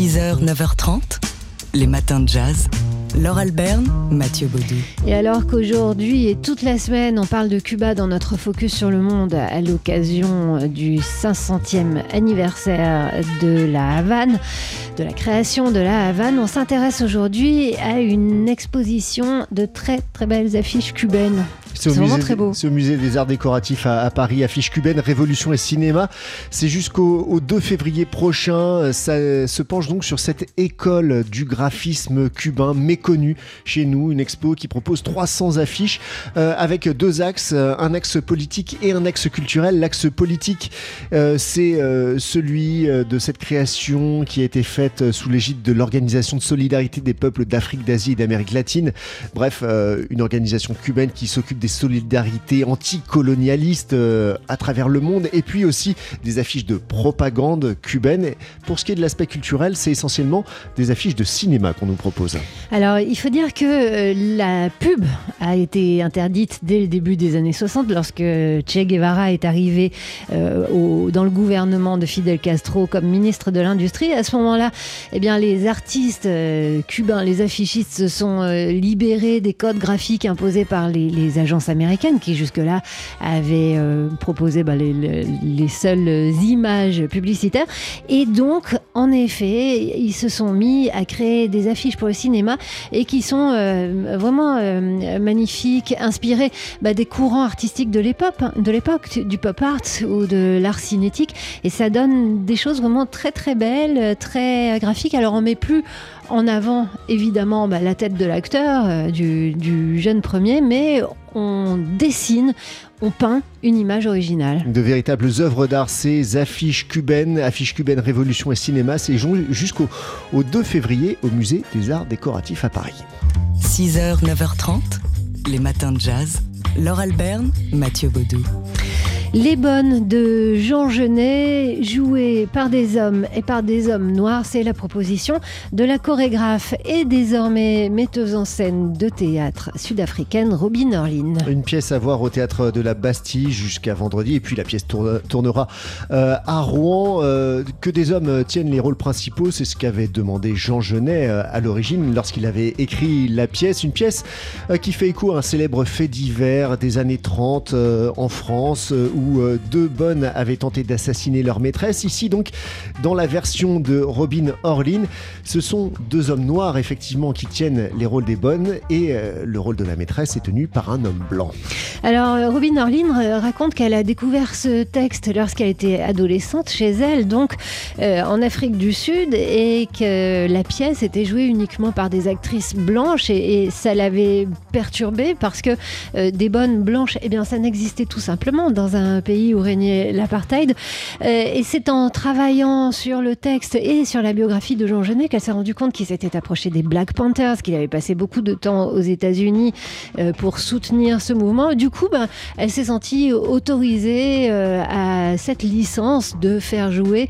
6h, 9h30, les matins de jazz. Laure Alberne, Mathieu Baudou. Et alors qu'aujourd'hui et toute la semaine, on parle de Cuba dans notre focus sur le monde à l'occasion du 500e anniversaire de la Havane, de la création de la Havane, on s'intéresse aujourd'hui à une exposition de très très belles affiches cubaines. C'est vraiment musée- très beau. c'est au musée des arts décoratifs à, à Paris, affiche cubaine, Révolution et cinéma. C'est jusqu'au au 2 février prochain. Ça se penche donc sur cette école du graphisme cubain méconnue chez nous. Une expo qui propose 300 affiches euh, avec deux axes, euh, un axe politique et un axe culturel. L'axe politique, euh, c'est euh, celui de cette création qui a été faite euh, sous l'égide de l'Organisation de solidarité des peuples d'Afrique, d'Asie et d'Amérique latine. Bref, euh, une organisation cubaine qui s'occupe des solidarités anticolonialistes euh, à travers le monde et puis aussi des affiches de propagande cubaine. Pour ce qui est de l'aspect culturel, c'est essentiellement des affiches de cinéma qu'on nous propose. Alors, il faut dire que la pub a été interdite dès le début des années 60 lorsque Che Guevara est arrivé dans le gouvernement de Fidel Castro comme ministre de l'Industrie. À ce moment-là, eh bien, les artistes euh, cubains, les affichistes se sont euh, libérés des codes graphiques imposés par les, agences américaines qui jusque-là avaient euh, proposé bah, les, les- les seules images publicitaires. Et donc, en effet, ils se sont mis à créer des affiches pour le cinéma et qui sont vraiment magnifiques, inspirées bah, des courants artistiques de l'époque, de l'époque, du pop art ou de l'art cinétique. Et ça donne des choses vraiment très très belles, très graphiques. Alors on met plus en avant évidemment bah, la tête de l'acteur, euh, du, du jeune premier, mais on dessine, on peint une image originale. De véritables œuvres d'art, ces affiches cubaines, affiches cubaines Révolution et cinéma, c'est ju- jusqu'au au 2 février au musée des arts décoratifs à Paris. 6h, 9h30, les matins de jazz. Laure Alberne, Mathieu Baudou. Les Bonnes de Jean Genet, jouées par des hommes et par des hommes noirs, c'est la proposition de la chorégraphe et désormais metteuse en scène de théâtre sud-africaine Robin Orlin. Une pièce à voir au théâtre de la Bastille jusqu'à vendredi et puis la pièce tourne- tournera euh, à Rouen. Euh, que des hommes tiennent les rôles principaux, c'est ce qu'avait demandé Jean Genet euh, à l'origine lorsqu'il avait écrit la pièce. Une pièce qui fait écho à un célèbre fait divers des années 30 euh, en France où euh, deux bonnes avaient tenté d'assassiner leur maîtresse. Ici donc, dans la version de Robin Orlin, ce sont deux hommes noirs effectivement qui tiennent les rôles des bonnes et euh, le rôle de la maîtresse est tenu par un homme blanc. Alors, euh, Robin Orlin raconte qu'elle a découvert ce texte lorsqu'elle était adolescente chez elle, donc en Afrique du Sud, et que la pièce était jouée uniquement par des actrices blanches, et, ça l'avait perturbée parce que des bonnes blanches, eh bien, ça n'existait tout simplement dans un pays où régnait l'apartheid. Euh, et c'est en travaillant sur le texte et sur la biographie de Jean Genet qu'elle s'est rendue compte qu'il s'était approché des Black Panthers, qu'il avait passé beaucoup de temps aux États-Unis euh, pour soutenir ce mouvement. Du coup, ben, elle s'est sentie autorisée euh, à cette licence de faire jouer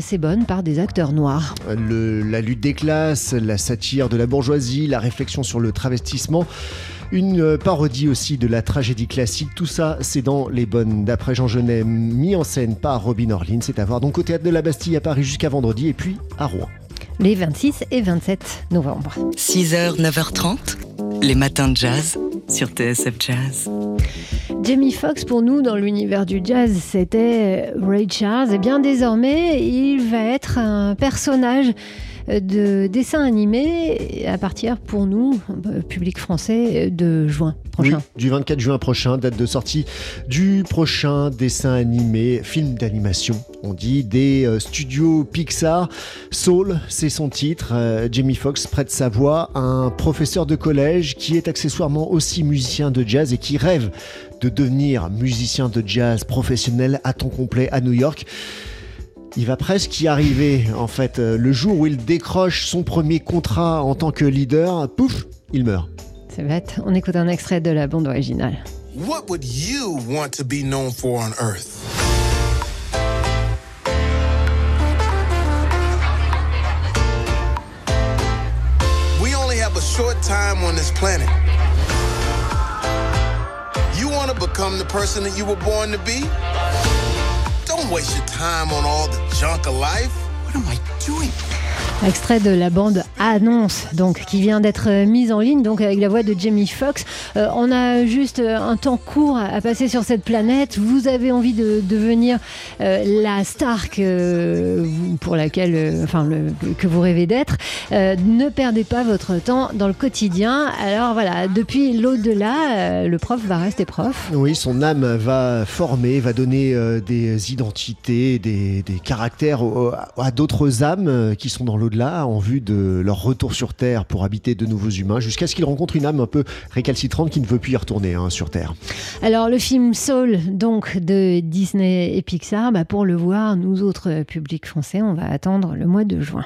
ces bonnes par des acteurs noirs. La lutte des classes, la satire de la bourgeoisie, la réflexion sur le travestissement. Une euh, parodie aussi de la tragédie classique, tout ça c'est dans Les Bonnes d'après Jean Genet, mis en scène par Robin Orlin. C'est à voir donc au théâtre de la Bastille à Paris jusqu'à vendredi et puis à Rouen. Les 26 et 27 novembre. 6h, 9h30, les matins de jazz sur TSF Jazz. Jamie Foxx, pour nous, dans l'univers du jazz, c'était Ray Charles. Et bien désormais, il va être un personnage de dessin animé à partir, pour nous, euh, public français, de juin prochain. Oui, du 24 juin prochain, date de sortie du prochain dessin animé, film d'animation, on dit, des euh, studios Pixar. Soul, c'est son titre. Euh, Jamie Foxx prête sa voix à un professeur de collège qui est accessoirement aussi musicien de jazz et qui rêve de devenir musicien de jazz professionnel à temps complet à New York. Il va presque y arriver, en fait. Euh, Le jour où il décroche son premier contrat en tant que leader, pouf, il meurt. C'est bête. On écoute un extrait de la bande originale. What would you want to be known for on Earth? We only have a short time on this planet. You want to become the person that you were born to be? Don't waste your time on all the junk of life. What am I doing? Extrait de la bande Annonce, donc qui vient d'être mise en ligne, donc avec la voix de Jamie Foxx. Euh, on a juste un temps court à passer sur cette planète. Vous avez envie de devenir euh, la star que, pour laquelle, euh, enfin, le, que vous rêvez d'être. Euh, ne perdez pas votre temps dans le quotidien. Alors voilà, depuis l'au-delà, euh, le prof va rester prof. Oui, son âme va former, va donner euh, des identités, des, des caractères au- à d'autres âmes euh, qui sont dans l'au-delà en vue de leur retour sur Terre pour habiter de nouveaux humains, jusqu'à ce qu'il rencontre une âme un peu récalcitrante qui ne veut plus y retourner hein, sur Terre. Alors le film Soul, donc de Disney et Pixar, bah, pour le voir, nous autres publics français, on va attendre le mois de juin.